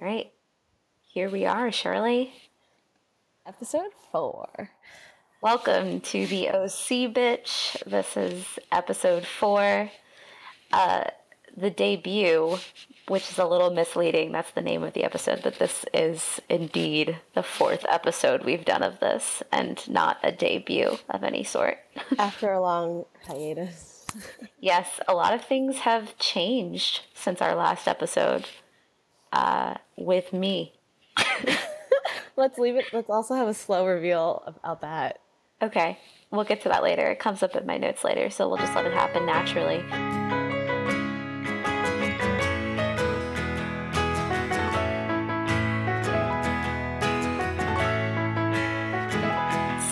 All right. Here we are, Shirley. Episode four. Welcome to the OC Bitch. This is episode four. Uh, the debut, which is a little misleading. That's the name of the episode, but this is indeed the fourth episode we've done of this and not a debut of any sort. After a long hiatus. yes, a lot of things have changed since our last episode uh, with me. let's leave it. Let's also have a slow reveal about that. Okay, we'll get to that later. It comes up in my notes later, so we'll just let it happen naturally.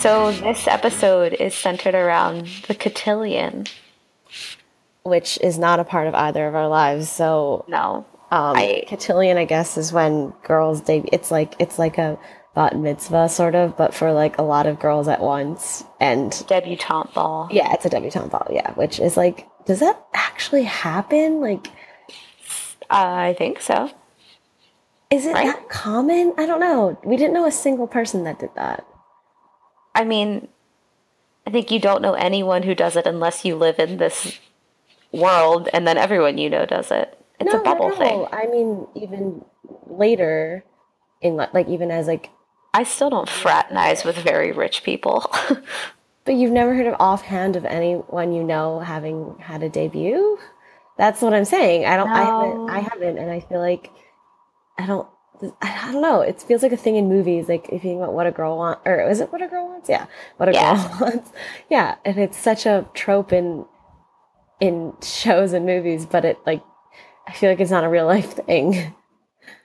So this episode is centered around the cotillion, which is not a part of either of our lives. So no, um, I, cotillion, I guess, is when girls debut. It's like it's like a bat mitzvah sort of, but for like a lot of girls at once. And debutante ball. Yeah, it's a debutante ball. Yeah, which is like, does that actually happen? Like, uh, I think so. Is it right? that common? I don't know. We didn't know a single person that did that. I mean, I think you don't know anyone who does it unless you live in this world, and then everyone you know does it. It's no, a bubble no, thing. I mean, even later, in like even as like, I still don't fraternize with very rich people. but you've never heard of offhand of anyone you know having had a debut. That's what I'm saying. I don't. No. I haven't. I haven't, and I feel like I don't. I don't know. It feels like a thing in movies. Like if you think about what a girl wants, or is it what a girl wants? Yeah, what a yeah. girl wants. Yeah, and it's such a trope in in shows and movies, but it like I feel like it's not a real life thing.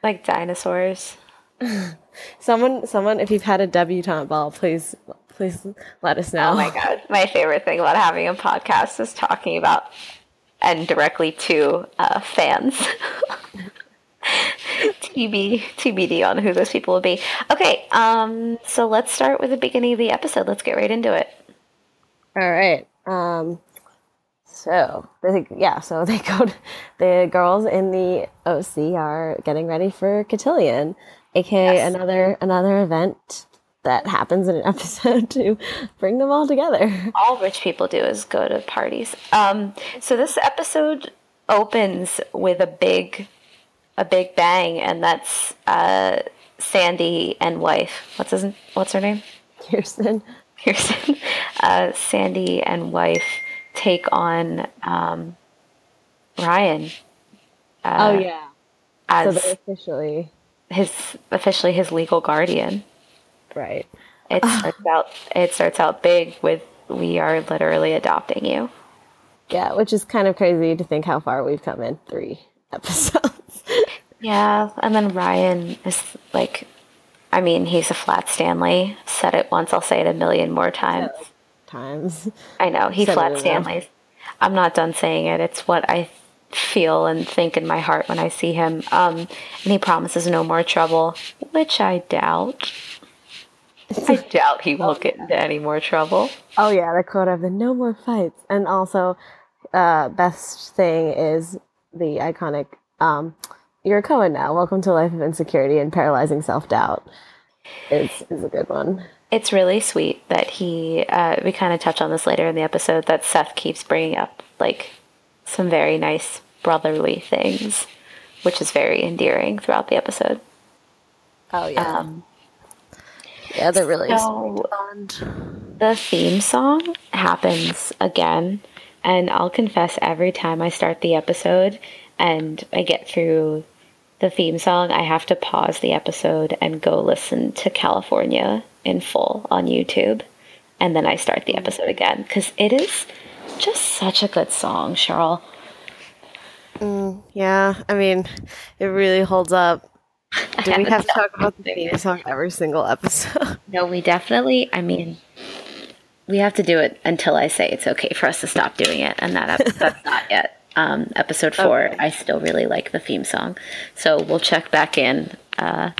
Like dinosaurs. someone, someone, if you've had a debutante ball, please, please let us know. Oh my god, my favorite thing about having a podcast is talking about and directly to uh, fans. TB, TBD on who those people will be. Okay, um, so let's start with the beginning of the episode. Let's get right into it. All right. Um, so they, yeah, so they go. To, the girls in the OC are getting ready for Cotillion, aka yes. another another event that happens in an episode to bring them all together. All rich people do is go to parties. Um, so this episode opens with a big a big bang, and that's uh, Sandy and wife. What's his? What's her name? Kirsten. Kirsten. Uh, Sandy and wife take on um, Ryan. Uh, oh yeah. As so officially his officially his legal guardian. Right. It starts out. It starts out big with "We are literally adopting you." Yeah, which is kind of crazy to think how far we've come in three episodes. Yeah, and then Ryan is like, I mean, he's a flat Stanley. Said it once, I'll say it a million more times. Times. I know he Said flat Stanleys. I'm not done saying it. It's what I feel and think in my heart when I see him. Um, and he promises no more trouble, which I doubt. I doubt he will get into any more trouble. Oh yeah, the quote of the no more fights, and also, uh, best thing is the iconic um, you're a Cohen now. Welcome to a life of insecurity and paralyzing self doubt. Is is a good one. It's really sweet that he. Uh, we kind of touch on this later in the episode that Seth keeps bringing up like some very nice brotherly things, which is very endearing throughout the episode. Oh yeah. Um, yeah, they're really so The theme song happens again, and I'll confess every time I start the episode and I get through the theme song, I have to pause the episode and go listen to California in full on YouTube. And then I start the episode again because it is just such a good song, Cheryl. Mm, yeah, I mean, it really holds up. Do we have to talk about the theme song every single episode? No, we definitely, I mean, we have to do it until I say it's okay for us to stop doing it, and that that's not yet um, episode four, okay. I still really like the theme song. So we'll check back in uh,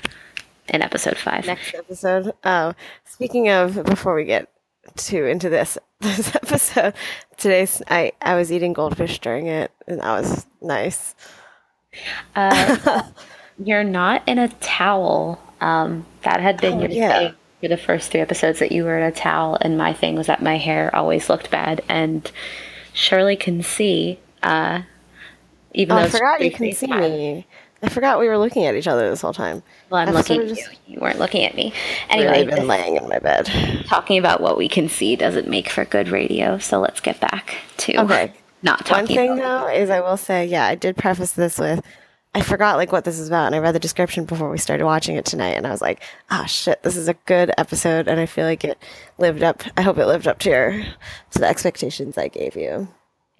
in episode five. Next episode. Oh, speaking of, before we get to into this this episode, today's I I was eating goldfish during it, and that was nice. Uh, You're not in a towel. Um, that had been Oh, your yeah. thing for the first three episodes that you were in a towel, and my thing was that my hair always looked bad. And Shirley can see, uh, even Oh, though I forgot you can see me. I forgot we were looking at each other this whole time. Well, I'm I've looking sort at you. You weren't looking at me. Anyway, Really been laying in my bed. talking about what we can see doesn't make for good radio. So let's get back to Okay. not One thing though is I will say, yeah, I did preface this with I forgot like what this is about and I read the description before we started watching it tonight and I was like, ah shit, this is a good episode and I feel like it lived up I hope it lived up to your to the expectations I gave you.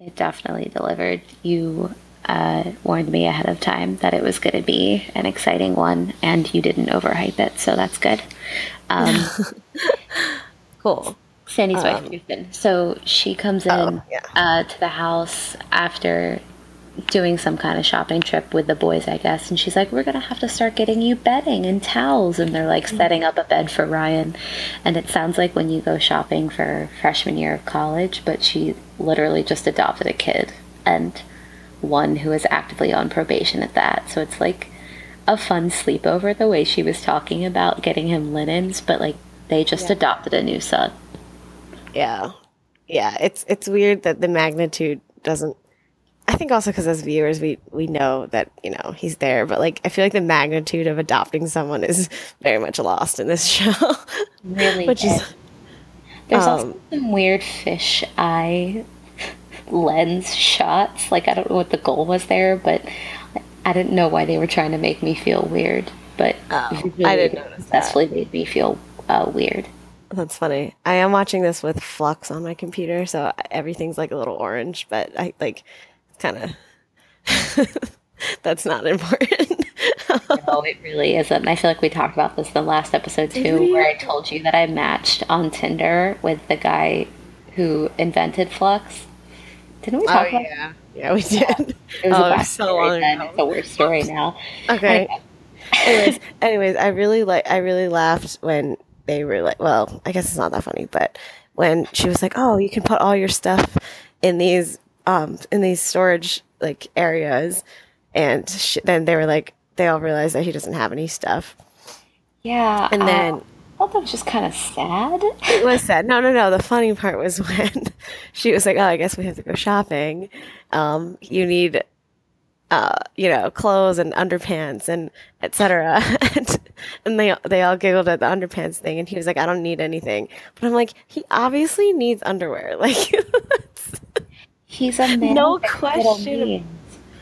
It definitely delivered. You uh, warned me ahead of time that it was going to be an exciting one, and you didn't overhype it, so that's good. Um, Cool. Sandy's wife, Kirsten. So she comes in Oh, yeah. uh, to the house after doing some kind of shopping trip with the boys, I guess, and she's like, "We're gonna have to start getting you bedding and towels," and they're like setting up a bed for Ryan. And it sounds like when you go shopping for freshman year of college, but she literally just adopted a kid and one who is actively on probation at that. So it's like a fun sleepover the way she was talking about getting him linens, but like they just adopted a new son. Yeah. Yeah, it's it's weird that the magnitude doesn't I think also because as viewers we we know that you know he's there, but like I feel like the magnitude of adopting someone is very much lost in this show. Really Which is is. There's also um, some weird fish eye lens shots. Like I don't know what the goal was there, but I didn't know why they were trying to make me feel weird. But Oh, I didn't notice that. successfully made me feel uh, weird. That's funny. I am watching this with Flux on my computer, so everything's like a little orange, but I like kind of that's not important. No, it really isn't. I feel like we talked about this the last episode too, we? where I told you that I matched on Tinder with the guy who invented Flux. Didn't we oh, talk about yeah. Yeah, we did. It was oh, a it so story long then. ago. It's a worse story now. Okay. anyways, anyways, I really like I really laughed when they were like, well, I guess it's not that funny, but when she was like, "Oh, you can put all your stuff in these um in these storage like areas," and sh- then they were like, they all realized that he doesn't have any stuff, Yeah. and uh, then. I thought that was just kind of sad. It was sad. No, no, no. The funny part was when she was like, "Oh, I guess we have to go shopping. Um, you need, uh, you know, clothes and underpants and etc." and, and they they all giggled at the underpants thing, and he was like, "I don't need anything." But I'm like, he obviously needs underwear. Like, He's a man. No question.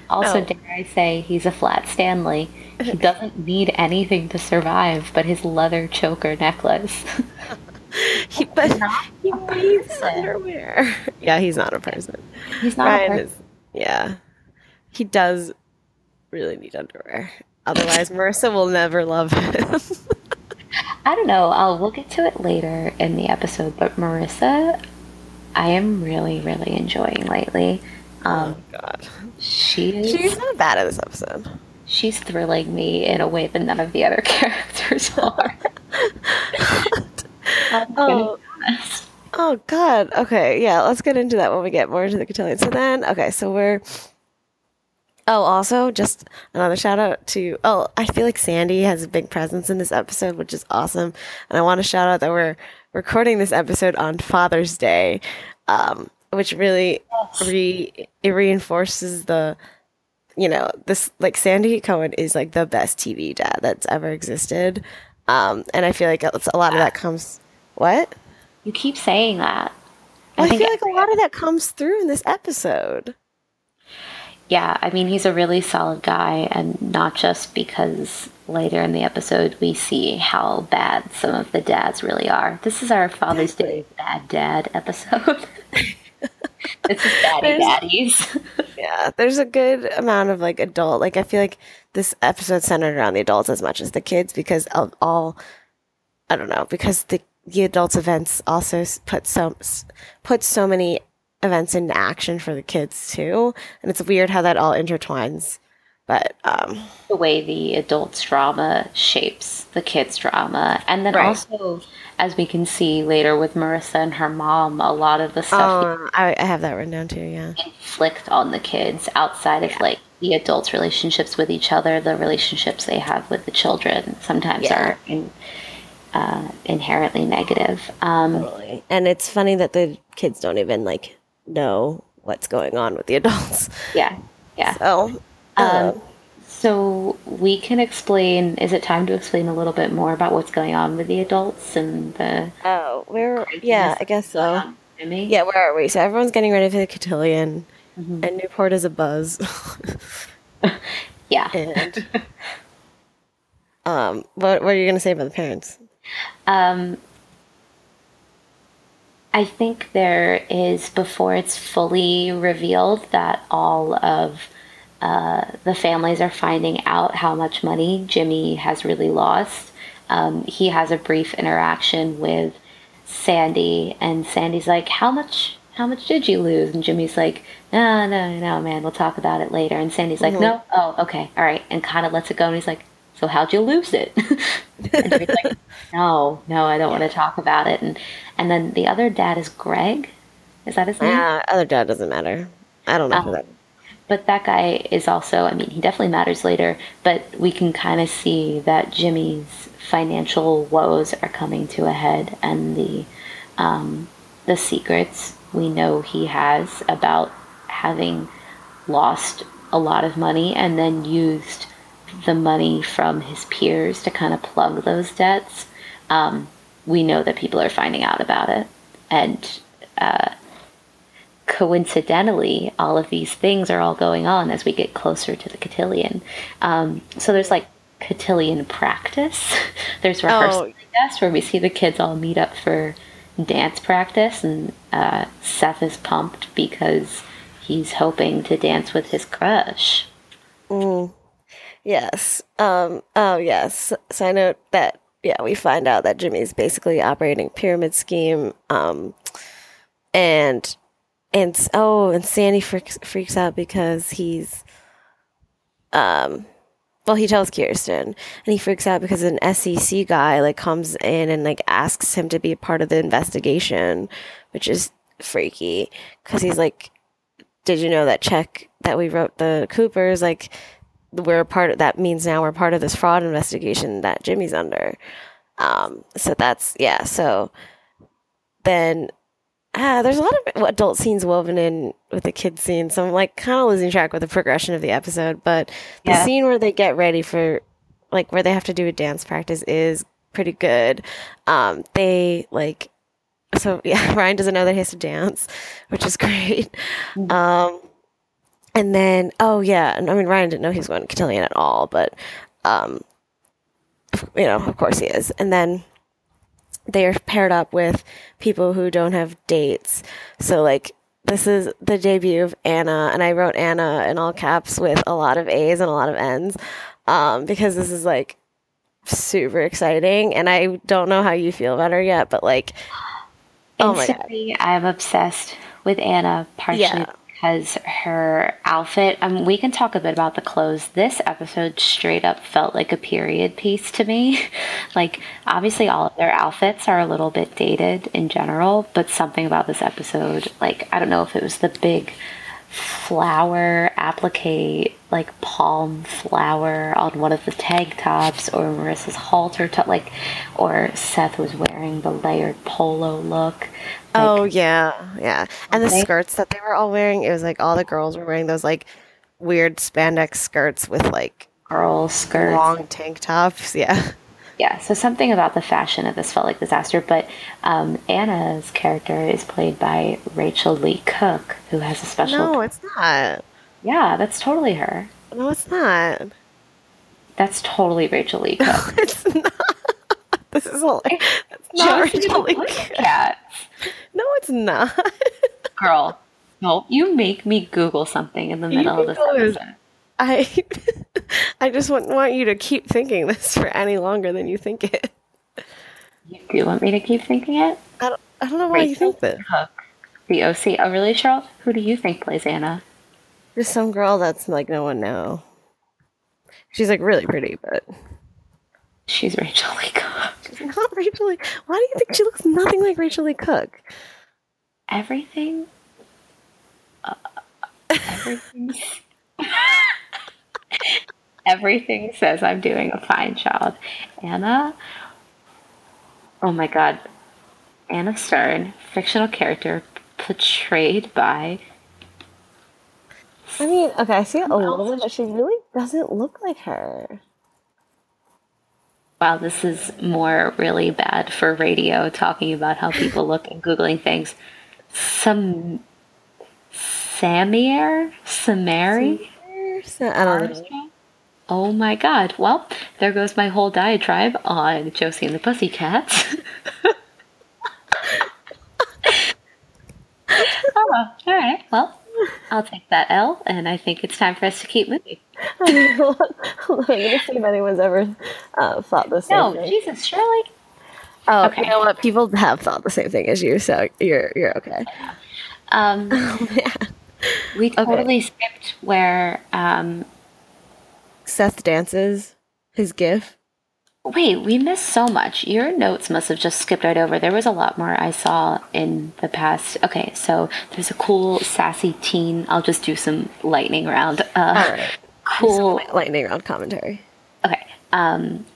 Also, No. dare I say, he's a flat Stanley. He doesn't need anything to survive but his leather choker necklace. he, but he needs underwear. Yeah, he's not a person. he's not a person. is, yeah, he does really need underwear. Otherwise, Marissa will never love him. I don't know. I'll we'll get to it later in the episode, but Marissa, I am really, really enjoying lately. Um, God, she is she's not bad at this episode. she's thrilling me in a way that none of the other characters are. Oh. Oh God. Okay, yeah. Let's get into that when we get more into the cotillion. So then, okay, so we're. Oh, also, just another shout out to. Oh, I feel like Sandy has a big presence in this episode, which is awesome. And I want to shout out that we're recording this episode on Father's Day, um, which really re it reinforces the, you know, this like Sandy Cohen is like the best TV dad that's ever existed, um, and I feel like it's, a lot of that comes. What? You keep saying that. I, think feel like a lot of that comes through in this episode. Yeah, I mean, he's a really solid guy, and not just because later in the episode we see how bad some of the dads really are. This is our Father's Day Bad Dad episode. this is Daddy Daddies. Yeah, there's a good amount of like adult. Like I feel like this episode centered around the adults as much as the kids because of all. I don't know because the the adults events also put so put so many events into action for the kids too, and it's weird how that all intertwines. But um, the way the adults' drama shapes the kids' drama. And then Right. also, as we can see later with Marissa and her mom, a lot of the stuff oh, I, I have that written down too. Yeah. inflict on the kids outside of like the adults' relationships with each other, the relationships they have with the children, sometimes yeah. are in, uh, inherently negative. Um, totally. And it's funny that the kids don't even like know what's going on with the adults. Yeah, yeah. So, um, so we can explain. Is it time to explain a little bit more about what's going on with the adults and the? Oh, we're yeah, I guess so. Yeah, where are we? So everyone's getting ready for the cotillion, mm-hmm. and Newport is a buzz. yeah. And um, what what are you gonna say about the parents? Um, I think there is before it's fully revealed that all of uh, the families are finding out how much money Jimmy has really lost. Um, he has a brief interaction with Sandy, and Sandy's like, "How much? How much did you lose?" And Jimmy's like, "No, no, no, man. We'll talk about it later." And Sandy's like, mm-hmm. "No, oh, okay, all right," and kind of lets it go. And he's like, "So how'd you lose it?" and Jimmy's like, "No, no, I don't want to talk about it." And and then the other dad is Greg. Is that his name? Yeah, other dad doesn't matter. I don't know um, who that. But that guy is also, I mean, he definitely matters later, but we can kind of see that Jimmy's financial woes are coming to a head and the um, the secrets we know he has about having lost a lot of money and then used the money from his peers to kind of plug those debts. Um, we know that people are finding out about it. And uh, coincidentally, all of these things are all going on as we get closer to the cotillion. Um, so there's like cotillion practice. there's rehearsal, oh. I guess, where we see the kids all meet up for dance practice, and uh, Seth is pumped because he's hoping to dance with his crush. Mm. Yes. Um, oh, yes. So I know that, yeah, we find out that Jimmy's basically operating pyramid scheme. Um, and and oh, and Sandy freaks freaks out because he's um well, he tells Kirsten, and he freaks out because an SEC guy like comes in and like asks him to be a part of the investigation, which is freaky because he's like, "Did you know that check that we wrote the Coopers like we're part of that means now we're part of this fraud investigation that Jimmy's under." Um, so that's yeah. So then uh, there's a lot of adult scenes woven in with the kids scene, so I'm like kind of losing track with the progression of the episode. But the yeah. scene where they get ready for, like, where they have to do a dance practice is pretty good. Um, they like, so yeah, Ryan doesn't know that he has to dance, which is great. Mm-hmm. Um, and then oh yeah, I mean Ryan didn't know he was going to cotillion at all, but um, you know, of course he is. And then they're paired up with people who don't have dates. So like this is the debut of Anna, and I wrote Anna in all caps with a lot of A's and a lot of N's, um, because this is like super exciting. And I don't know how you feel about her yet, but like, oh my god, I'm obsessed with Anna. Partially yeah because her outfit, um, we can talk a bit about the clothes. This episode straight up felt like a period piece to me. like, obviously, all of their outfits are a little bit dated in general, but something about this episode, like, I don't know if it was the big flower applique, like palm flower on one of the tank tops, or Marissa's halter top, like, or Seth was wearing the layered polo look. Like, oh yeah, yeah, and the skirts that they were all wearing. It was like all the girls were wearing those like weird spandex skirts with like girl skirts, long tank tops. Yeah yeah, so something about the fashion of this felt like disaster. But um, Anna's character is played by Rachael Leigh Cook, who has a special. No, it's not. Yeah, that's totally her. No, it's not. That's totally Rachael Leigh Cook. No, it's not. This is hilarious. It's not Rachael Leigh Cook. No, it's not. Girl, no, you make me Google something in the middle of this episode. I I just wouldn't want you to keep thinking this for any longer than you think it. You do want me to keep thinking it? I don't, I don't know why Rachel you think that. Cook, the OC. Oh, really, Cheryl? Who do you think plays Anna? Just some girl that's like no one know. She's like really pretty, but she's Rachael Leigh Cook. She's not Rachael Leigh. Why do you think she looks nothing like Rachael Leigh Cook? Everything. Uh, everything. Everything says I'm doing a fine job. Anna, oh my god, Anna Stern, fictional character portrayed by. I mean, okay, I see a little bit, but she really doesn't look like her. Wow, this is more really bad for radio talking about how people look and Googling things. Some. Samier? Samari? I don't know. Oh my god. Well, there goes my whole diatribe on Josie and the Pussycats. oh, all right. Well, I'll take that L, and I think it's time for us to keep moving. Going to see if anyone's ever uh, thought the same No, thing. Jesus, Shirley. Oh, Okay. you know what? People have thought the same thing as you, so you're you're okay. Um, yeah. we totally skipped where. Um, Seth dances his gif. wait, we missed so much. Your notes must have just skipped right over. There was a lot more I saw in the past. Okay, so there's a cool, sassy teen. I'll just do some lightning round. Uh, All right. Cool. Lightning round commentary. Okay. Um,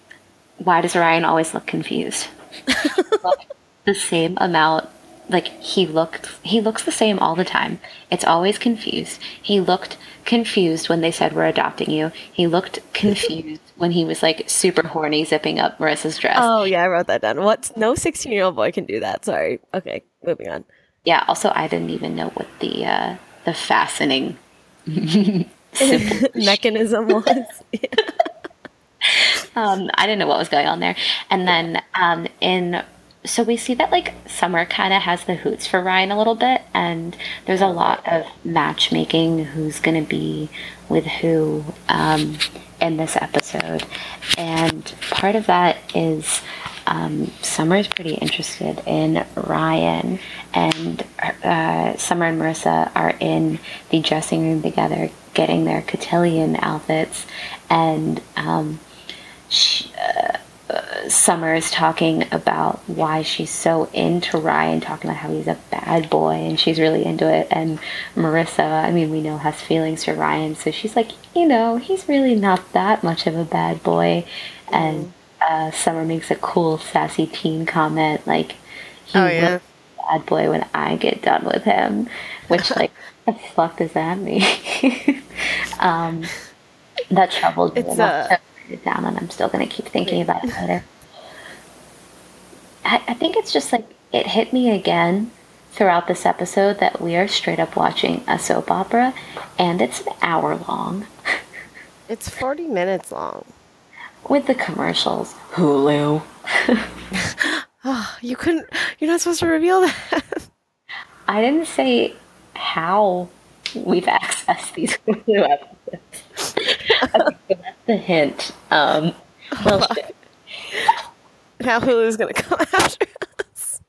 why does Ryan always look confused? the same amount. Like he looked, he looks the same all the time. It's always confused. He looked confused when they said we're adopting you. He looked confused when he was like super horny, zipping up Marissa's dress. Oh yeah, I wrote that down. What? No sixteen-year-old boy can do that. Sorry. Okay, moving on. Yeah. Also, I didn't even know what the uh, the fastening Mechanism was. um, I didn't know what was going on there. And then um, in so we see that like Summer kind of has the hoots for Ryan a little bit, and there's a lot of matchmaking who's going to be with who um, in this episode, and part of that is. Um, Summer is pretty interested in Ryan, and uh, Summer and Marissa are in the dressing room together, getting their cotillion outfits, and um, she, uh, Summer is talking about why she's so into Ryan, talking about how he's a bad boy and she's really into it. And Marissa, I mean, we know has feelings for Ryan, so she's like, you know, he's really not that much of a bad boy. And uh, Summer makes a cool, sassy teen comment like, he Oh, yeah. bad boy when I get done with him. Which, like, the fuck does that mean? um, that troubled me It's, enough uh, to it down, and I'm still gonna keep thinking about it later. I, I think it's just like it hit me again throughout this episode that we are straight up watching a soap opera, and it's an hour long it's forty minutes long. With the commercials. Hulu. Oh, you couldn't. You're not supposed to reveal that. I didn't say how we've accessed these Hulu episodes. That's the hint. Um, well, shit. now Hulu's gonna come after us.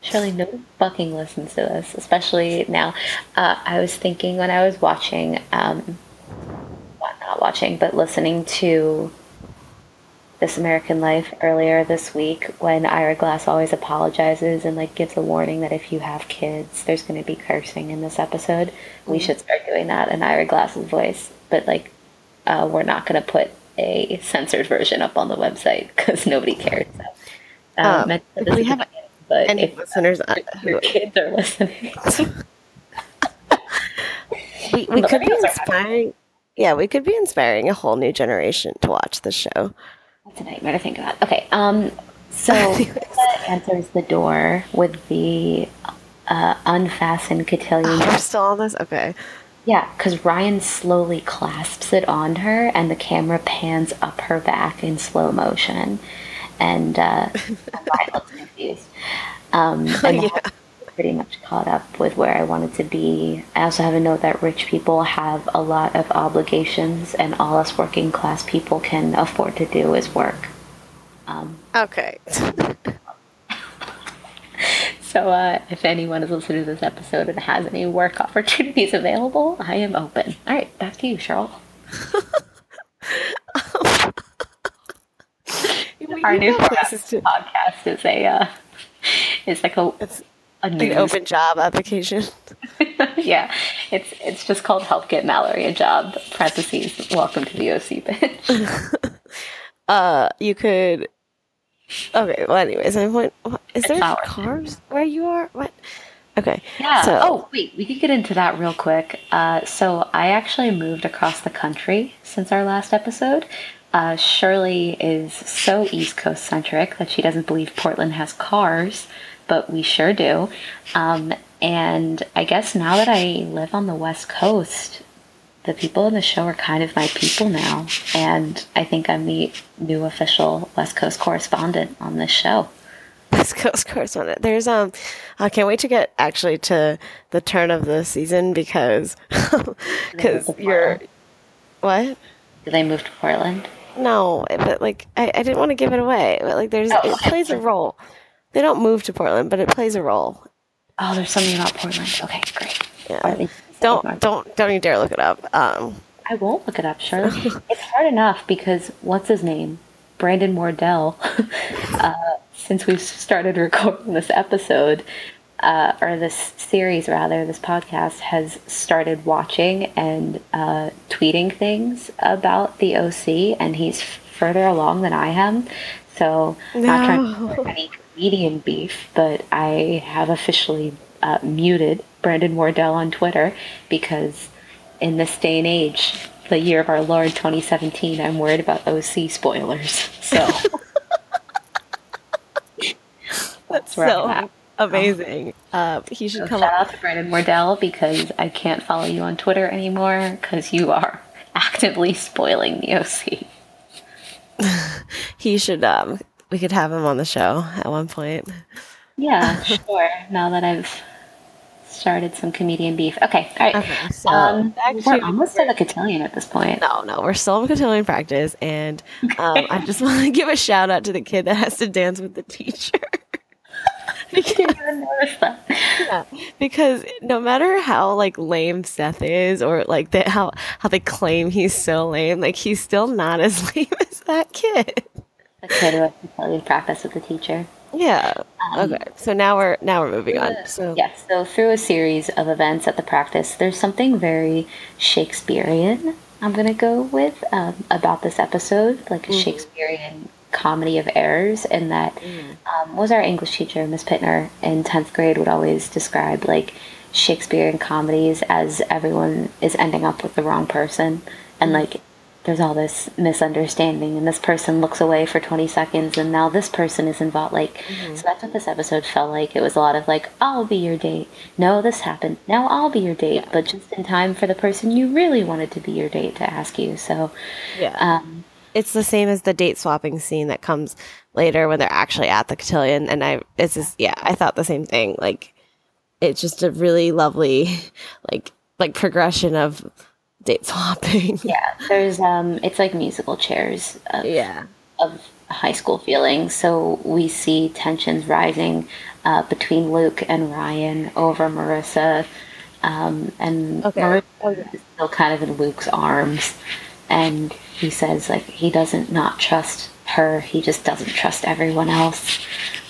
Surely no fucking listens to this, especially now. Uh, I was thinking when I was watching, um, well, not watching, but listening to This American Life earlier this week when Ira Glass always apologizes and like gives a warning that if you have kids, there's going to be cursing in this episode. We should start doing that in Ira Glass's voice, but like uh, we're not going to put a censored version up on the website because nobody cares. So, uh, Um, if we have but Any if listeners? Uh, your kids are listening. we we could be inspiring. Yeah, we could be inspiring a whole new generation to watch the show. That's a nightmare to think about. Okay, um, so enters the door with the uh, unfastened cotillion. Oh, we're still on this. Okay. Yeah, because Ryan slowly clasps it on her, and the camera pans up her back in slow motion, and uh, Ryan looks confused. Um, and yeah. That pretty much caught up with where I wanted to be. I also have a note that rich people have a lot of obligations, and all us working class people can afford to do is work. Um, Okay. so, uh, if anyone is listening to this episode and has any work opportunities available, I am open. All right, back to you, Cheryl. Our new places to. podcast is a uh, is like a It's an open job application. yeah, it's it's just called "Help Get Mallory a Job." Parentheses. Welcome to the OC bitch. uh, you could. Okay. Well, anyways, my point. Is there cars where you are? What? Okay. Yeah. So, oh, wait. We could get into that real quick. Uh, so I actually moved across the country since our last episode. Uh, Shirley is so East Coast centric that she doesn't believe Portland has cars, but we sure do. Um, and I guess now that I live on the West Coast, the people in the show are kind of my people now. And I think I'm the new official West Coast correspondent on this show. West Coast correspondent. There's um, I can't wait to get actually to the turn of the season because because you're what? Did they move to Portland? No, but like I, I didn't want to give it away. But like there's oh, it plays a role. They don't move to Portland, but it plays a role. Oh, there's something about Portland. Okay, great. Yeah. Don't don't don't you dare look it up. Um, I won't look it up, Charlotte. it's hard enough because what's his name? Brandon Wardell. uh, since we've started recording this episode, uh, or this series rather, this podcast has started watching and uh, tweeting things about the OC, and he's further along than I am. So, no. not trying to any comedian beef, but I have officially uh, muted Brandon Wardell on Twitter because in this day and age, the year of our Lord 2017, I'm worried about OC spoilers. So. That's so amazing. Uh, he should so come shout up. out to Brandon Wardell because I can't follow you on Twitter anymore because you are actively spoiling the OC. he should. Um, we could have him on the show at one point. Yeah, sure. now that I've started some comedian beef. Okay, all right. Okay, so um, we're almost at the cotillion at this point. No, no, we're still in cotillion practice, and um, I just want to give a shout out to the kid that has to dance with the teacher. I can't even notice that. Yeah, because no matter how like lame Seth is, or like how how they claim he's so lame, like he's still not as lame as that kid. The kid who has to tell you practice with the teacher. Yeah. Um, okay. So now we're now we're moving on. So yes. So through a series of events at the practice, there's something very Shakespearean. I'm gonna go with um, about this episode, like a mm-hmm. Shakespearean comedy of errors and that mm. um, was our english teacher miss pittner in 10th grade would always describe like shakespearean comedies as everyone is ending up with the wrong person and like there's all this misunderstanding and this person looks away for 20 seconds and now this person is involved like mm-hmm. so that's what this episode felt like it was a lot of like i'll be your date no this happened now i'll be your date yeah. but just in time for the person you really wanted to be your date to ask you so yeah um, it's the same as the date swapping scene that comes later when they're actually at the cotillion and i it's just yeah i thought the same thing like it's just a really lovely like like progression of date swapping yeah there's um it's like musical chairs of, yeah of high school feelings. so we see tensions rising uh, between luke and ryan over marissa um, and okay. marissa okay. is still kind of in luke's arms and he says like he doesn't not trust her. He just doesn't trust everyone else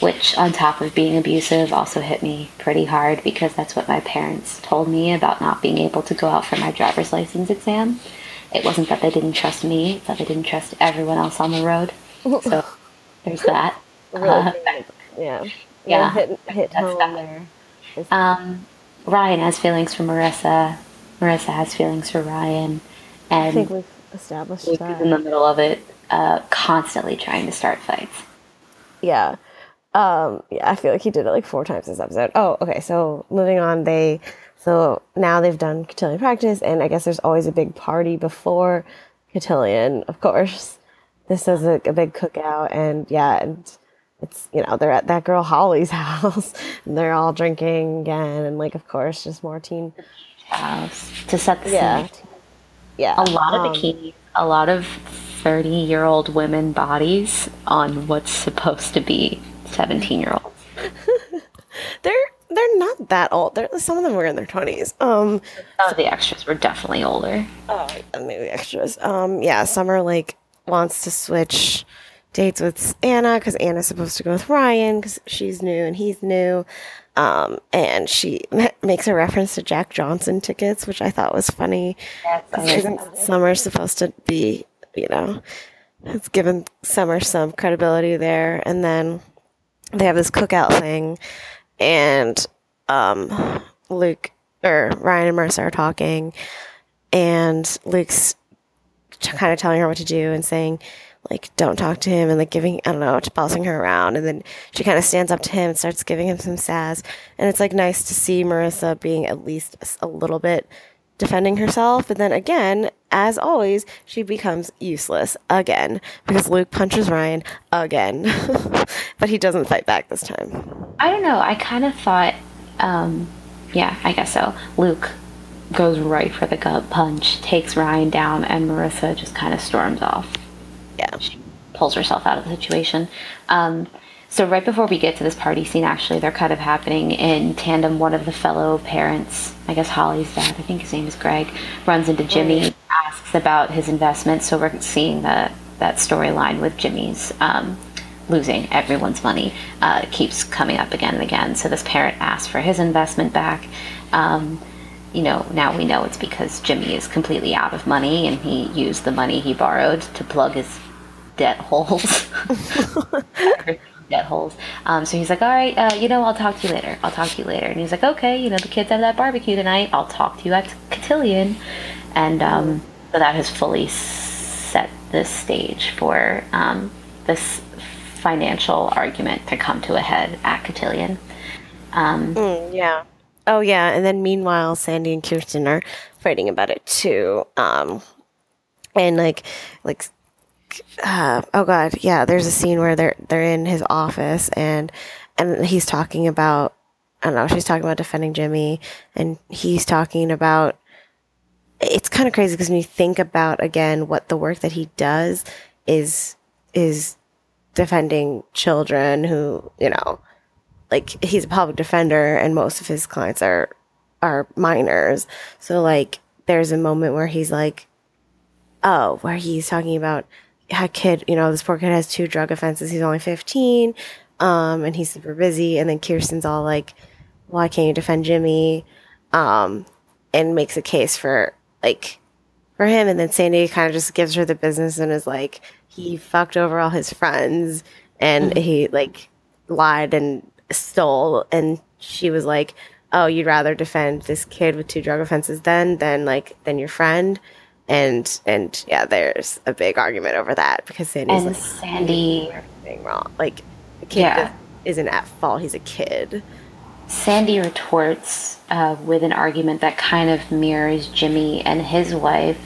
which on top of being abusive also hit me pretty hard because that's what my parents told me about not being able to go out for my driver's license exam. It wasn't that they didn't trust me it's that they didn't trust everyone else on the road. So there's that. Really? uh, yeah. Yeah hit, hit home there. Um, ryan has feelings for marissa. Marissa has feelings for ryan and I think we've established that. in the middle of it, uh, constantly trying to start fights. Yeah. Um, yeah, I feel like he did it like four times this episode. Oh, okay. So moving on, they so now they've done cotillion practice, and I guess there's always a big party before cotillion. Of course, this is a, a big cookout, and yeah, and it's you know they're at that girl Holly's house, and they're all drinking again, and like of course just more teen house to set the yeah. scene yeah. A lot of um, bikinis, a lot of 30 year old women bodies on what's supposed to be 17 year olds. they're they're not that old. They're, some of them were in their 20s. Um, some of the extras were definitely older. Oh, maybe extras. Um, yeah, Summer like wants to switch dates with Anna because Anna's supposed to go with Ryan because she's new and he's new. Um, and she makes a reference to Jack Johnson tickets, which I thought was funny. Yes, Isn't Summer supposed to be, you know, it's given Summer some credibility there. And then they have this cookout thing, and um, Luke or Ryan and Marissa are talking, and Luke's kind of telling her what to do and saying, like, don't talk to him and like giving, I don't know, bossing her around. And then she kind of stands up to him and starts giving him some sass. And it's like nice to see Marissa being at least a little bit defending herself. And then again, as always, she becomes useless again because Luke punches Ryan again. but he doesn't fight back this time. I don't know. I kind of thought, um, yeah, I guess so. Luke goes right for the gut punch, takes Ryan down, and Marissa just kind of storms off yeah. She pulls herself out of the situation. Um, so right before we get to this party scene, actually, they're kind of happening in tandem. One of the fellow parents, I guess Holly's dad, I think his name is Greg, runs into Jimmy, asks about his investment. So we're seeing the that storyline with Jimmy's um, losing everyone's money uh, keeps coming up again and again. So this parent asks for his investment back. Um, you know, now we know it's because Jimmy is completely out of money and he used the money he borrowed to plug his debt holes. holes. Um, so he's like, all right, uh, you know, I'll talk to you later. I'll talk to you later. And he's like, okay, you know, the kids have that barbecue tonight. I'll talk to you at Cotillion. And um, so that has fully set the stage for um, this financial argument to come to a head at Cotillion. Um, mm, yeah. Oh yeah, and then meanwhile, Sandy and Kirsten are fighting about it too. Um, and like, like uh, oh god, yeah. There's a scene where they're they're in his office and and he's talking about I don't know. She's talking about defending Jimmy, and he's talking about. It's kind of crazy because when you think about again what the work that he does is is defending children who you know, like he's a public defender, and most of his clients are are minors. So like, there's a moment where he's like, oh, where he's talking about a kid, you know, this poor kid has two drug offenses. He's only 15. Um, and he's super busy. And then Kirsten's all like, why can't you defend Jimmy? Um, and makes a case for like, for him. And then Sandy kind of just gives her the business and is like, he fucked over all his friends and mm-hmm. he like lied and stole. And she was like, oh, you'd rather defend this kid with two drug offenses then than like, than your friend and and yeah, there's a big argument over that because Sandy's and like, Sandy everything wrong. Like the kid yeah. isn't at fault; he's a kid. Sandy retorts uh, with an argument that kind of mirrors Jimmy and his wife,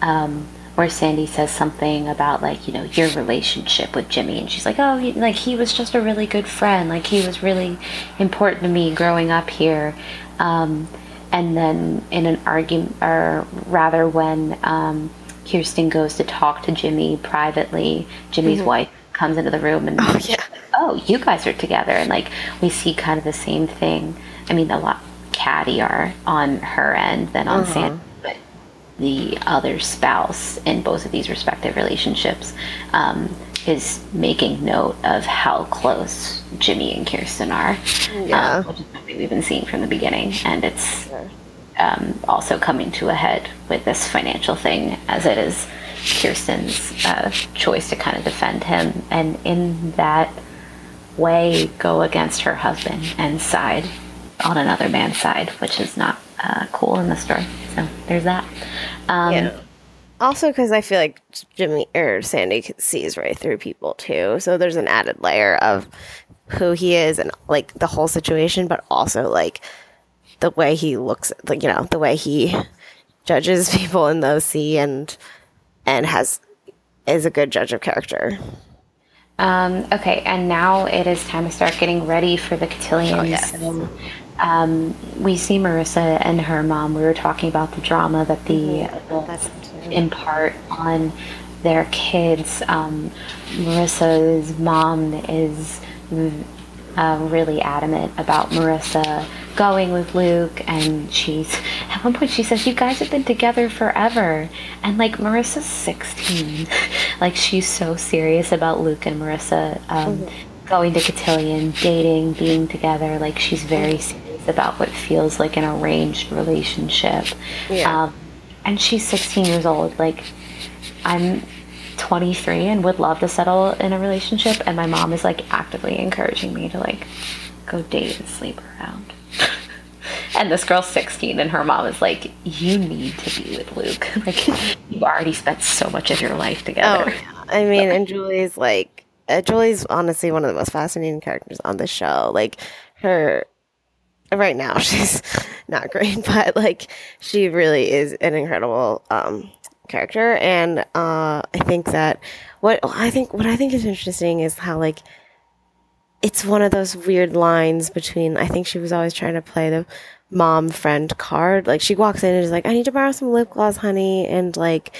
um, where Sandy says something about like you know your relationship with Jimmy, and she's like, oh, he, like he was just a really good friend, like he was really important to me growing up here. Um, and then in an argument, or rather, when um, Kirsten goes to talk to Jimmy privately, Jimmy's mm-hmm. wife comes into the room and oh yeah, oh you guys are together, and like we see kind of the same thing. I mean, a lot cattier on her end than on uh-huh. The other spouse in both of these respective relationships um, is making note of how close Jimmy and Kirsten are. Yeah. Um, which is something we've been seeing from the beginning. And it's um, also coming to a head with this financial thing, as it is Kirsten's uh, choice to kind of defend him. And in that way, go against her husband and side on another man's side, which is not uh, cool in the story. So there's that. Um, yeah. Also, because I feel like Jimmy or Sandy sees right through people too, so there's an added layer of who he is and like the whole situation, but also like the way he looks, like you know, the way he judges people in the OC and and has is a good judge of character. Um, okay, and now it is time to start getting ready for the cotillions. Oh, yes. um, um, we see Marissa and her mom. We were talking about the drama that the mm-hmm. impart on their kids. Um, Marissa's mom is uh, really adamant about Marissa going with Luke, and she's at one point she says, "You guys have been together forever," and like Marissa's sixteen, Like she's so serious about Luke and Marissa um, mm-hmm. going to Cotillion, dating, being together. Like she's very serious about what feels like an arranged relationship. Yeah. Um, and she's 16 years old. Like I'm 23 and would love to settle in a relationship, and my mom is like actively encouraging me to like go date and sleep around. and this girl's 16 and her mom is like you need to be with luke like you've already spent so much of your life together oh, yeah. i mean and julie's like uh, julie's honestly one of the most fascinating characters on the show like her right now she's not great but like she really is an incredible um character and uh i think that what i think what i think is interesting is how like it's one of those weird lines between I think she was always trying to play the mom friend card. Like she walks in and is like, I need to borrow some lip gloss, honey, and like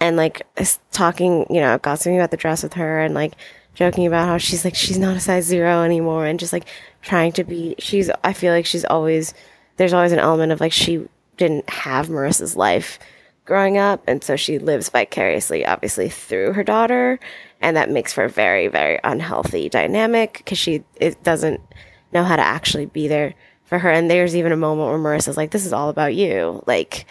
and like talking, you know, gossiping about the dress with her and like joking about how she's like she's not a size zero anymore and just like trying to be she's I feel like she's always there's always an element of like she didn't have Marissa's life growing up and so she lives vicariously obviously through her daughter and that makes for a very very unhealthy dynamic because she it doesn't know how to actually be there for her. And there's even a moment where marissa's like this is all about you. Like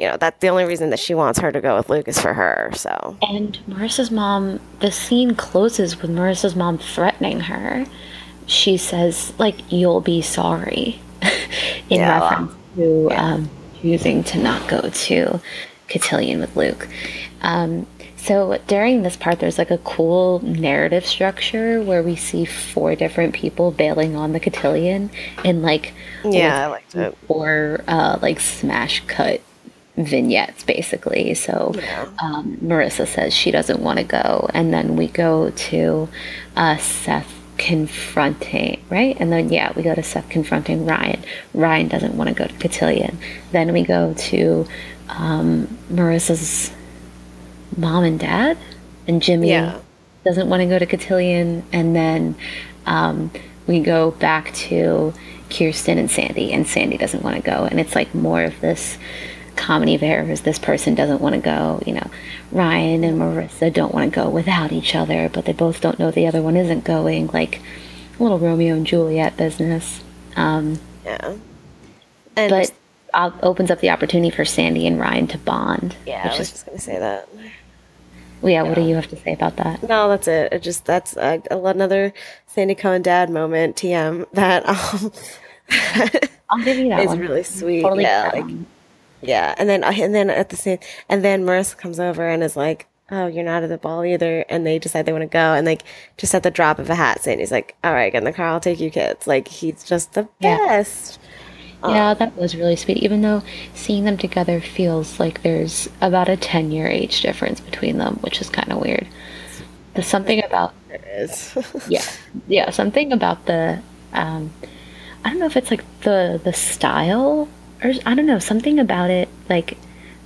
you know that's the only reason that she wants her to go with luke is for her so and marissa's mom the scene closes with marissa's mom threatening her she says like you'll be sorry in yeah, reference to yeah. um, choosing to not go to cotillion with luke um, so during this part, there's like a cool narrative structure where we see four different people bailing on the cotillion in like yeah, I liked it. Four uh, like smash cut vignettes basically. So yeah. um, Marissa says she doesn't want to go, and then we go to uh, Seth confronting right, and then yeah, we go to Seth confronting Ryan. Ryan doesn't want to go to cotillion. Then we go to um, Marissa's mom and dad, and Jimmy yeah. doesn't want to go to Cotillion, and then um, we go back to Kirsten and Sandy, and Sandy doesn't want to go, and it's like more of this comedy of errors. This person doesn't want to go. You know, Ryan and Marissa don't want to go without each other, but they both don't know the other one isn't going. Like a little Romeo and Juliet business. Um, yeah. And but opens up the opportunity for Sandy and Ryan to bond. Yeah, I was is, just gonna say that. Well, yeah, what do you have to say about that? No, that's it. It just that's uh, another Sandy Cohen dad moment. TM that um, I'll give you that. It's really sweet. Totally yeah, like, yeah, and then and then at the same and then Marissa comes over and is like, "Oh, you're not at the ball either," and they decide they want to go, and like just at the drop of a hat, Sandy's like, "All right, get in the car. I'll take you kids." Like he's just the best. Yeah. Yeah, that was really sweet. Even though seeing them together feels like there's about a 10 year age difference between them, which is kind of weird. There's something about. It is. yeah. Yeah, something about the. Um, I don't know if it's like the the style or I don't know, something about it, like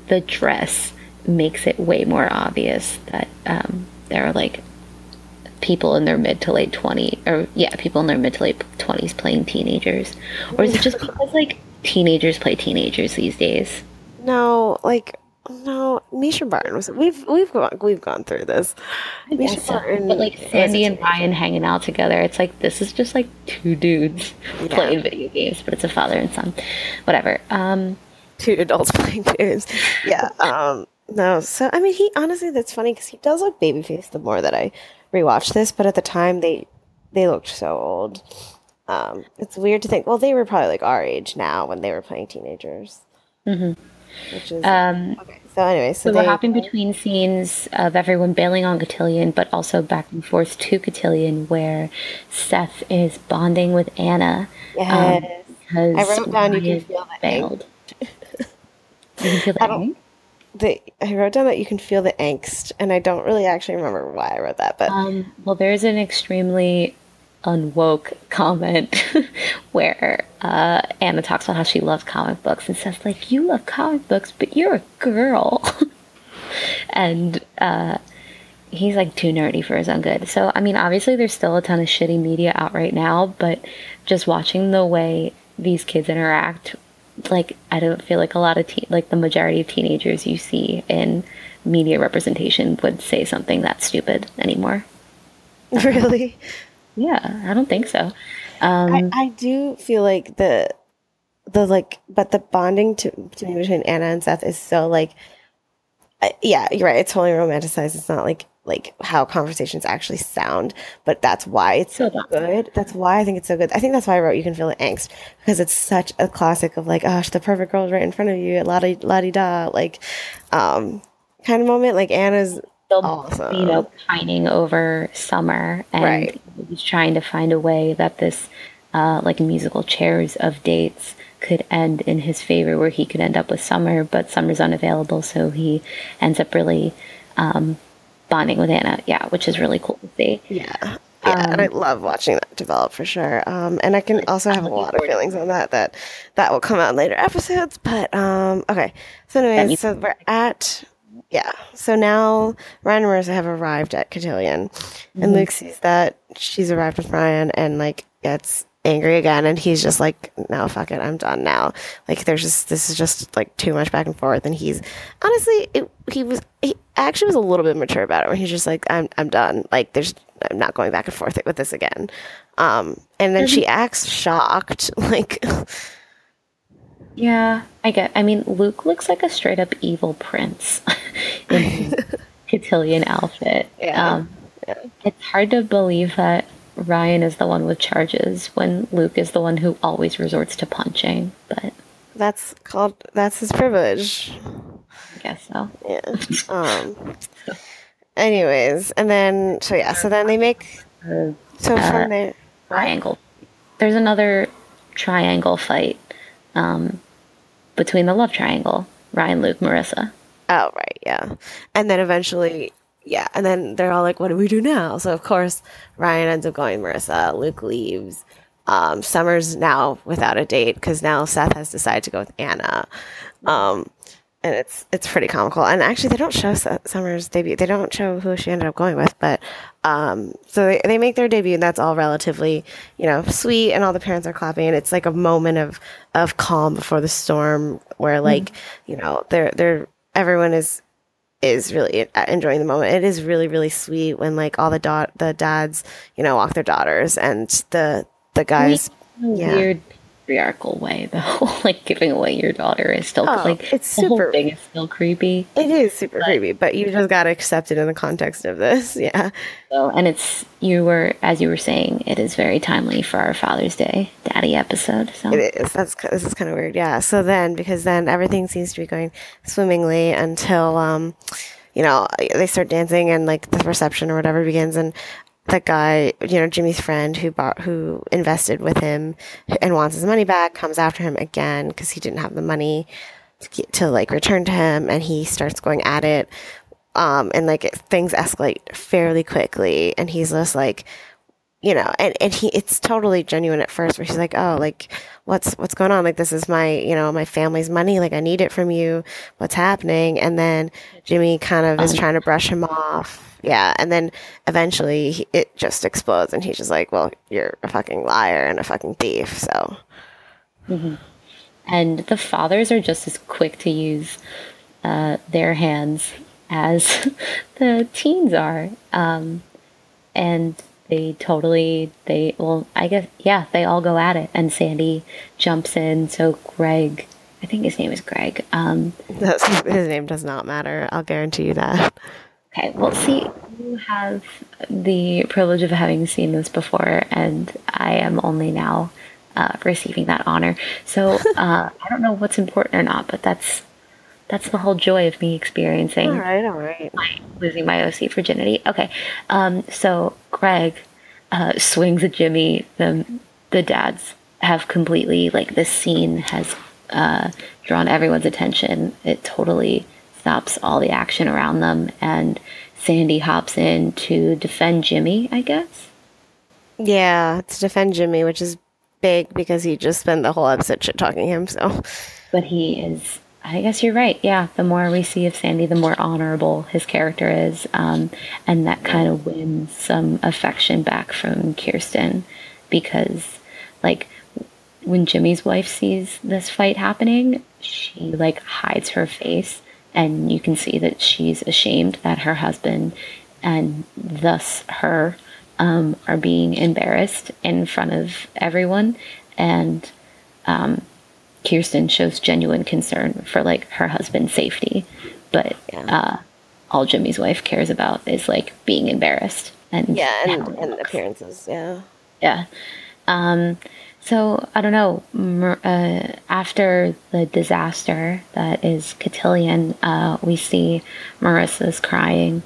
the dress makes it way more obvious that um, they're like people in their mid to late 20 or yeah people in their mid to late 20s playing teenagers. Or is it just because like teenagers play teenagers these days? No like no Mischa barton was we've we've gone we've gone through this mischa so. barton but like sandy and ryan hanging out together it's like this is just like two dudes yeah. playing video games but it's a father and son whatever um two adults playing games yeah um no so i mean he honestly that's funny because he does look babyface the more that i rewatch this, but at the time they they looked so old. Um, it's weird to think. Well, they were probably like our age now when they were playing teenagers. Mm-hmm. Which is um, okay. So anyway, so, so we're hopping between scenes of everyone bailing on Cotillion, but also back and forth to Cotillion, where Seth is bonding with Anna. Yes. Um, I wrote down you can feel the bailed. you can feel the the I wrote down that you can feel the angst, and I don't really actually remember why I wrote that. But um, well, there's an extremely unwoke comment where uh, Anna talks about how she loves comic books and says like, "You love comic books, but you're a girl," and uh, he's like too nerdy for his own good. So I mean, obviously, there's still a ton of shitty media out right now, but just watching the way these kids interact like I don't feel like a lot of te- like the majority of teenagers you see in media representation would say something that stupid anymore. Really? Yeah, I don't think so. Um, I, I do feel like the the like, but the bonding to, to me between Anna and Seth is so like, uh, yeah, you're right. It's totally romanticized. It's not like like how conversations actually sound, but that's why it's so good. That's why I think it's so good. I think that's why I wrote "You Can Feel the Angst" because it's such a classic of like, gosh, the perfect girl is right in front of you, la di da, like, um, kind of moment. Like Anna's awesome. you know, pining over summer, and Right. he's trying to find a way that this, uh, like musical chairs of dates could end in his favor, where he could end up with Summer, but Summer's unavailable, so he ends up really um, bonding with Anna. Yeah, which is really cool to see. Yeah. Yeah, and I love watching that develop for sure. Um, and I can also have a lot of feelings on that that that will come out in later episodes. But um, okay, so anyways, so we're at yeah. So now Ryan and Marissa have arrived at Cotillion, and Luke sees that she's arrived with Ryan and like gets angry again, and he's just like, no, fuck it, I'm done now. Like there's just this is just like too much back and forth, and he's honestly it, he was he actually was a little bit mature about it, where he's just like, I'm I'm done. Like there's I'm not going back and forth with this again. Um, and then she acts shocked, like. Yeah, I get. I mean, Luke looks like a straight up evil prince in his cotillion outfit. Yeah. Um, It's hard to believe that Ryan is the one with charges when Luke is the one who always resorts to punching. But That's called that's his privilege. I guess so. Yeah. Um anyways, and then so yeah, so then they make Uh, so from there triangle. There's another triangle fight um, between the love triangle: Ryan, Luke, Marissa. Oh right, yeah. And then eventually yeah, and then they're all like, What do we do now? So of course Ryan ends up going Marissa, Luke leaves. Um, Summer's now without a date because now Seth has decided to go with Anna. Um, and it's it's pretty comical. And actually, they don't show Summer's debut. They don't show who she ended up going with, but um, so they, they make their debut, and that's all relatively you know sweet, and all the parents are clapping, and it's like a moment of of calm before the storm, where like you know they're they're everyone is is really enjoying the moment. It is really really sweet when like all the dot the dads you know walk their daughters, and the the guys. Yeah. weird patriarchal way, though. like giving away your daughter is still Oh, like it's the whole super- thing is still creepy. It is super creepy, but you just gotta accept it in the context of this. Yeah. So, and it's you were as you were saying, it is very timely for our Father's Day Daddy episode. So It is. That's this is kind of weird. Yeah. So then, because then everything seems to be going swimmingly until um, you know, they start dancing and like the reception or whatever begins, and the guy, you know, Jimmy's friend who bought who invested with him and wants his money back comes after him again because he didn't have the money to, get, to like return to him, and he starts going at it. Um, and like things escalate fairly quickly, and he's just like, you know, and, and he, it's totally genuine at first where he's like, oh, like, what's, what's going on? Like, this is my, you know, my family's money. Like, I need it from you. What's happening? And then Jimmy kind of is trying to brush him off. Yeah. And then eventually he, it just explodes and he's just like, well, you're a fucking liar and a fucking thief. So and the fathers are just as quick to use uh, their hands as the teens are um, and they totally they well i guess yeah they all go at it and sandy jumps in so greg i think his name is greg um, his name does not matter. I'll guarantee you that. Okay well see you have the privilege of having seen this before and i am only now uh, receiving that honor so uh, i don't know what's important or not but that's that's the whole joy of me experiencing All right. All right. my, losing my OC virginity. Okay, um, so Greg uh, swings at Jimmy. The the dads have completely like this scene has uh, drawn everyone's attention. It totally stops all the action around them, and Sandy hops in to defend Jimmy. I guess. Yeah. To defend Jimmy, which is big because he just spent the whole episode shit talking him. So But he is. I guess you're right. Yeah, the more we see of Sandy, the more honorable his character is, um, and that kind of wins some affection back from Kirsten, because, like, when Jimmy's wife sees this fight happening, she like hides her face and you can see that she's ashamed that her husband and thus her um, are being embarrassed in front of everyone. And um, Kirsten shows genuine concern for like her husband's safety, but uh, all Jimmy's wife cares about is like being embarrassed and yeah, and, and appearances. Yeah, yeah. Um, so I don't know. Uh, after the disaster that is Cotillion, uh, we see Marissa's crying,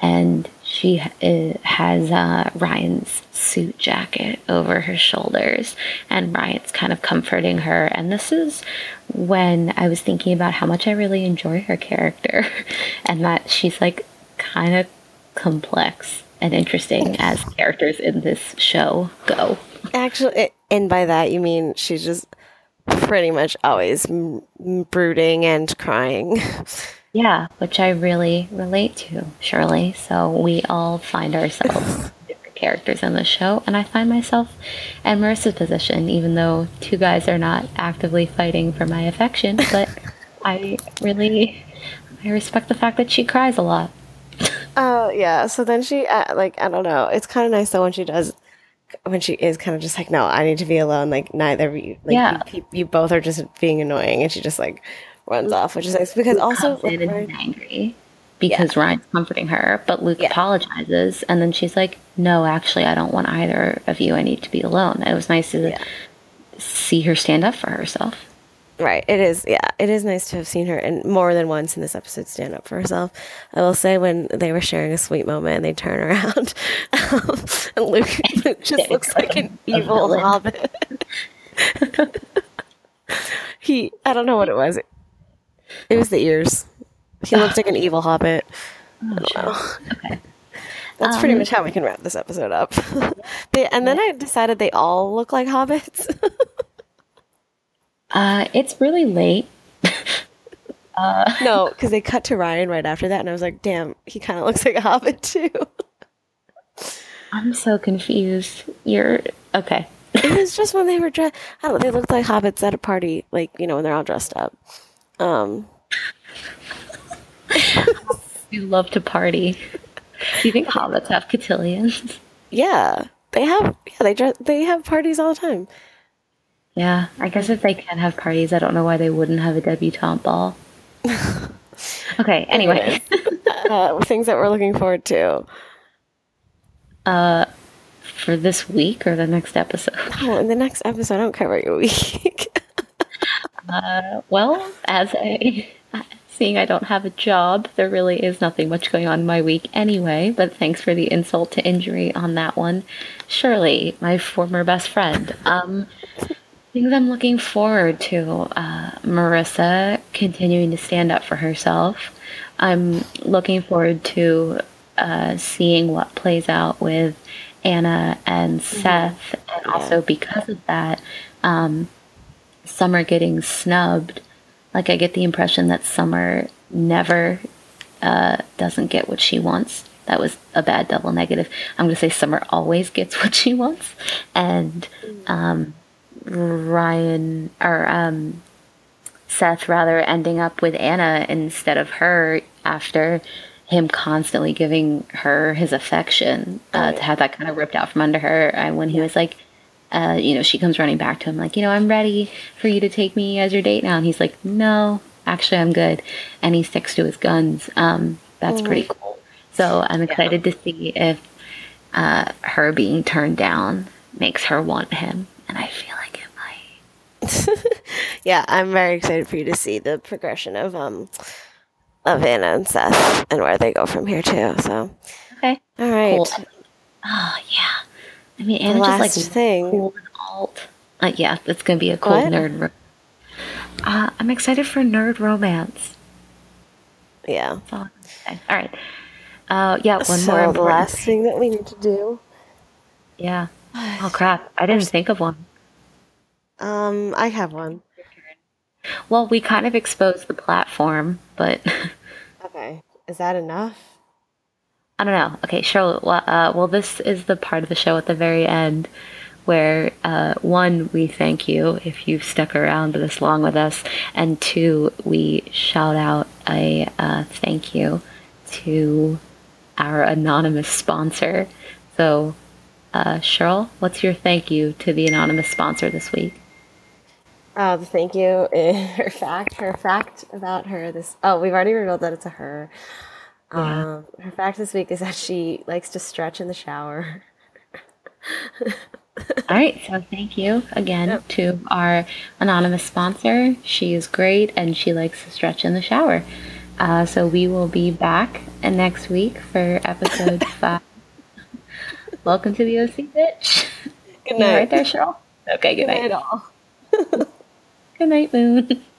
and she uh, has uh, Ryan's suit jacket over her shoulders, and Ryan's kind of comforting her. And this is when I was thinking about how much I really enjoy her character, and that she's like kind of complex and interesting as characters in this show go. Actually, and by that you mean she's just pretty much always brooding and crying. Yeah, which I really relate to, Shirley. So we all find ourselves different characters in the show, and I find myself in Marissa's position, even though two guys are not actively fighting for my affection. But I really, I respect the fact that she cries a lot. Oh uh, yeah. So then she, uh, like, I don't know. It's kind of nice though when she does when she is kind of just like, no, I need to be alone. Like neither of you, like yeah. you, you, both are just being annoying, and she just like runs off, which is nice because Luke also like, angry because yeah. Ryan's comforting her, but Luke yeah. apologizes, and then she's like, "No, actually, I don't want either of you. I need to be alone." it was nice to see her stand up for herself. Right. It is. Yeah. It is nice to have seen her and more than once in this episode stand up for herself. I will say when they were sharing a sweet moment and they turn around, um, and Luke, Luke just looks like an evil hobbit. he. I don't know what it was. It was the ears. He looks like an evil hobbit. Oh, okay. That's um, pretty much how we can wrap this episode up. they, and then I decided they all look like hobbits. uh, it's really late. uh, no, because they cut to Ryan right after that, and I was like, "Damn, he kind of looks like a hobbit too." I'm so confused. You're okay. it was just when they were dressed. I don't. They looked like hobbits at a party, like you know, when they're all dressed up. Um, you love to party. Do you think hobbits have cotillions? Yeah, they have. Yeah, they dress, they have parties all the time. Yeah, I guess if they can have parties, I don't know why they wouldn't have a debutante ball. okay. Anyway, uh, things that we're looking forward to. Uh, for this week or the next episode? Oh, in the next episode, I don't cover your week. Uh, well, as a seeing I don't have a job, there really is nothing much going on in my week anyway. But thanks for the insult to injury on that one, Shirley, my former best friend. Um, things I'm looking forward to: uh, Marissa continuing to stand up for herself. I'm looking forward to uh, seeing what plays out with Anna and mm-hmm. Seth, and also because of that. Um, Summer getting snubbed, like I get the impression that Summer never uh, doesn't get what she wants. That was a bad double negative. I'm going to say Summer always gets what she wants. And um, Ryan, or um, Seth, rather, ending up with Anna instead of her after him constantly giving her his affection, uh, to have that kind of ripped out from under her. And when he was like, uh, you know, she comes running back to him like, you know, I'm ready for you to take me as your date now. And he's like, no, actually, I'm good. And he sticks to his guns. Um, that's pretty cool. So I'm excited yeah. to see if uh, her being turned down makes her want him. And I feel like it might. yeah, I'm very excited for you to see the progression of um of Anna and Seth and where they go from here too. So okay, all right. Cool. Oh yeah. I mean, Anna just like thing. cool and alt. Uh, yeah, it's gonna be a cool what? nerd. Ro- uh, I'm excited for nerd romance. Yeah. All, all right. Uh, yeah. One so more. The last thing that we need to do. Yeah. Oh crap! I didn't think of one. Um, I have one. Well, we kind of exposed the platform, but. okay. Is that enough? I don't know. Okay, sure. Well, uh, well, this is the part of the show at the very end where uh, one, we thank you if you've stuck around this long with us, and two, we shout out a uh, thank you to our anonymous sponsor. So, uh, Cheryl, what's your thank you to the anonymous sponsor this week? Uh, thank you her fact. Her fact about her this. Oh, we've already revealed that it's a her. Yeah. Um, her fact this week is that she likes to stretch in the shower. All right, so thank you again yep. to our anonymous sponsor. She is great and she likes to stretch in the shower. Uh, so we will be back next week for episode five. Welcome to the OC, bitch. Good night. right there, Cheryl. Okay, good, good night. night all. good night, Moon.